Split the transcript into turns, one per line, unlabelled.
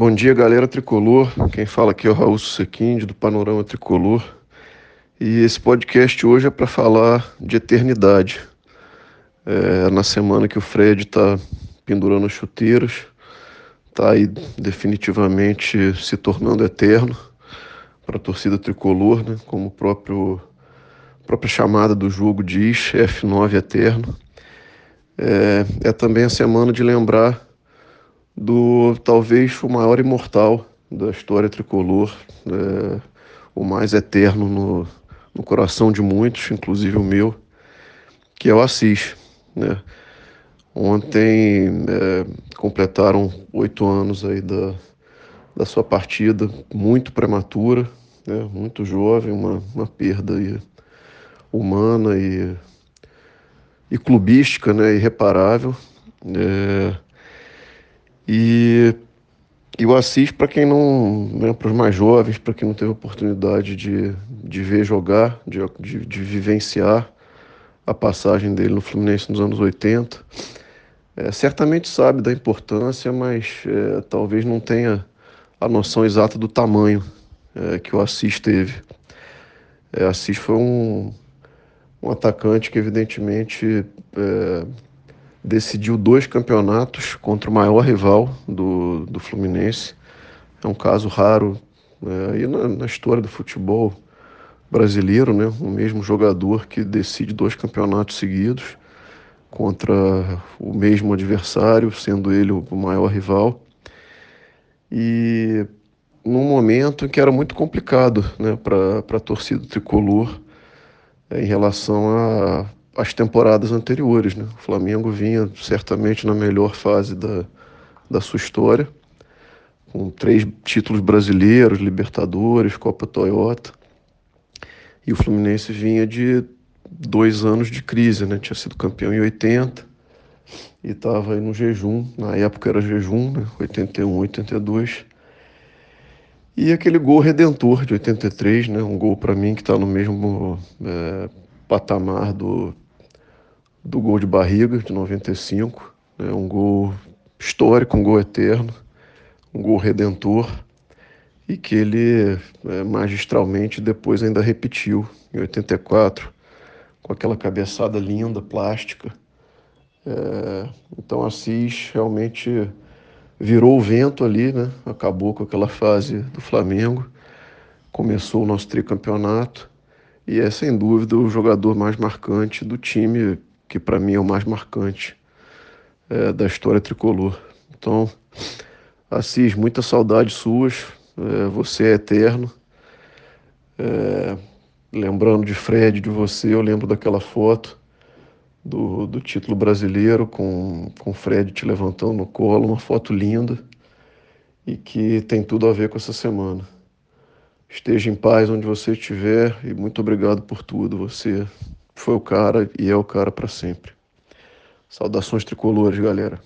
Bom dia, galera tricolor. Quem fala aqui é o Raul Sequinde, do Panorama Tricolor. E esse podcast hoje é para falar de eternidade. É, na semana que o Fred está pendurando as chuteiras, está aí definitivamente se tornando eterno para a torcida tricolor, né? como o próprio a própria chamada do jogo diz, F9 eterno. É, é também a semana de lembrar do talvez o maior imortal da história tricolor, é, o mais eterno no, no coração de muitos, inclusive o meu, que é o Assis. Né? Ontem é, completaram oito anos aí da, da sua partida, muito prematura, né? muito jovem, uma, uma perda aí humana e, e clubística, né? irreparável. É, e, e o Assis, para quem não, né, para os mais jovens, para quem não teve oportunidade de, de ver jogar, de, de, de vivenciar a passagem dele no Fluminense nos anos 80, é, certamente sabe da importância, mas é, talvez não tenha a noção exata do tamanho é, que o Assis teve. É, Assis foi um, um atacante que, evidentemente, é, decidiu dois campeonatos contra o maior rival do, do Fluminense. É um caso raro né, aí na, na, história do futebol brasileiro, né? O mesmo jogador que decide dois campeonatos seguidos contra o mesmo adversário, sendo ele o maior rival. E num momento que era muito complicado né, para a torcida tricolor é, em relação a as temporadas anteriores. Né? O Flamengo vinha certamente na melhor fase da, da sua história, com três títulos brasileiros, Libertadores, Copa Toyota. E o Fluminense vinha de dois anos de crise, né? Tinha sido campeão em 80 e estava aí no jejum. Na época era jejum, né? 81, 82. E aquele gol redentor de 83, né? Um gol para mim que está no mesmo é, patamar do do gol de barriga de 95, né? um gol histórico, um gol eterno, um gol redentor e que ele é, magistralmente depois ainda repetiu em 84 com aquela cabeçada linda, plástica. É, então Assis realmente virou o vento ali, né? acabou com aquela fase do Flamengo, começou o nosso tricampeonato e é sem dúvida o jogador mais marcante do time que para mim é o mais marcante é, da história tricolor. Então, Assis, muita saudade suas, é, você é eterno. É, lembrando de Fred, de você, eu lembro daquela foto do, do título brasileiro com, com Fred te levantando no colo, uma foto linda e que tem tudo a ver com essa semana. Esteja em paz onde você estiver e muito obrigado por tudo. Você foi o cara e é o cara para sempre. Saudações tricolores, galera.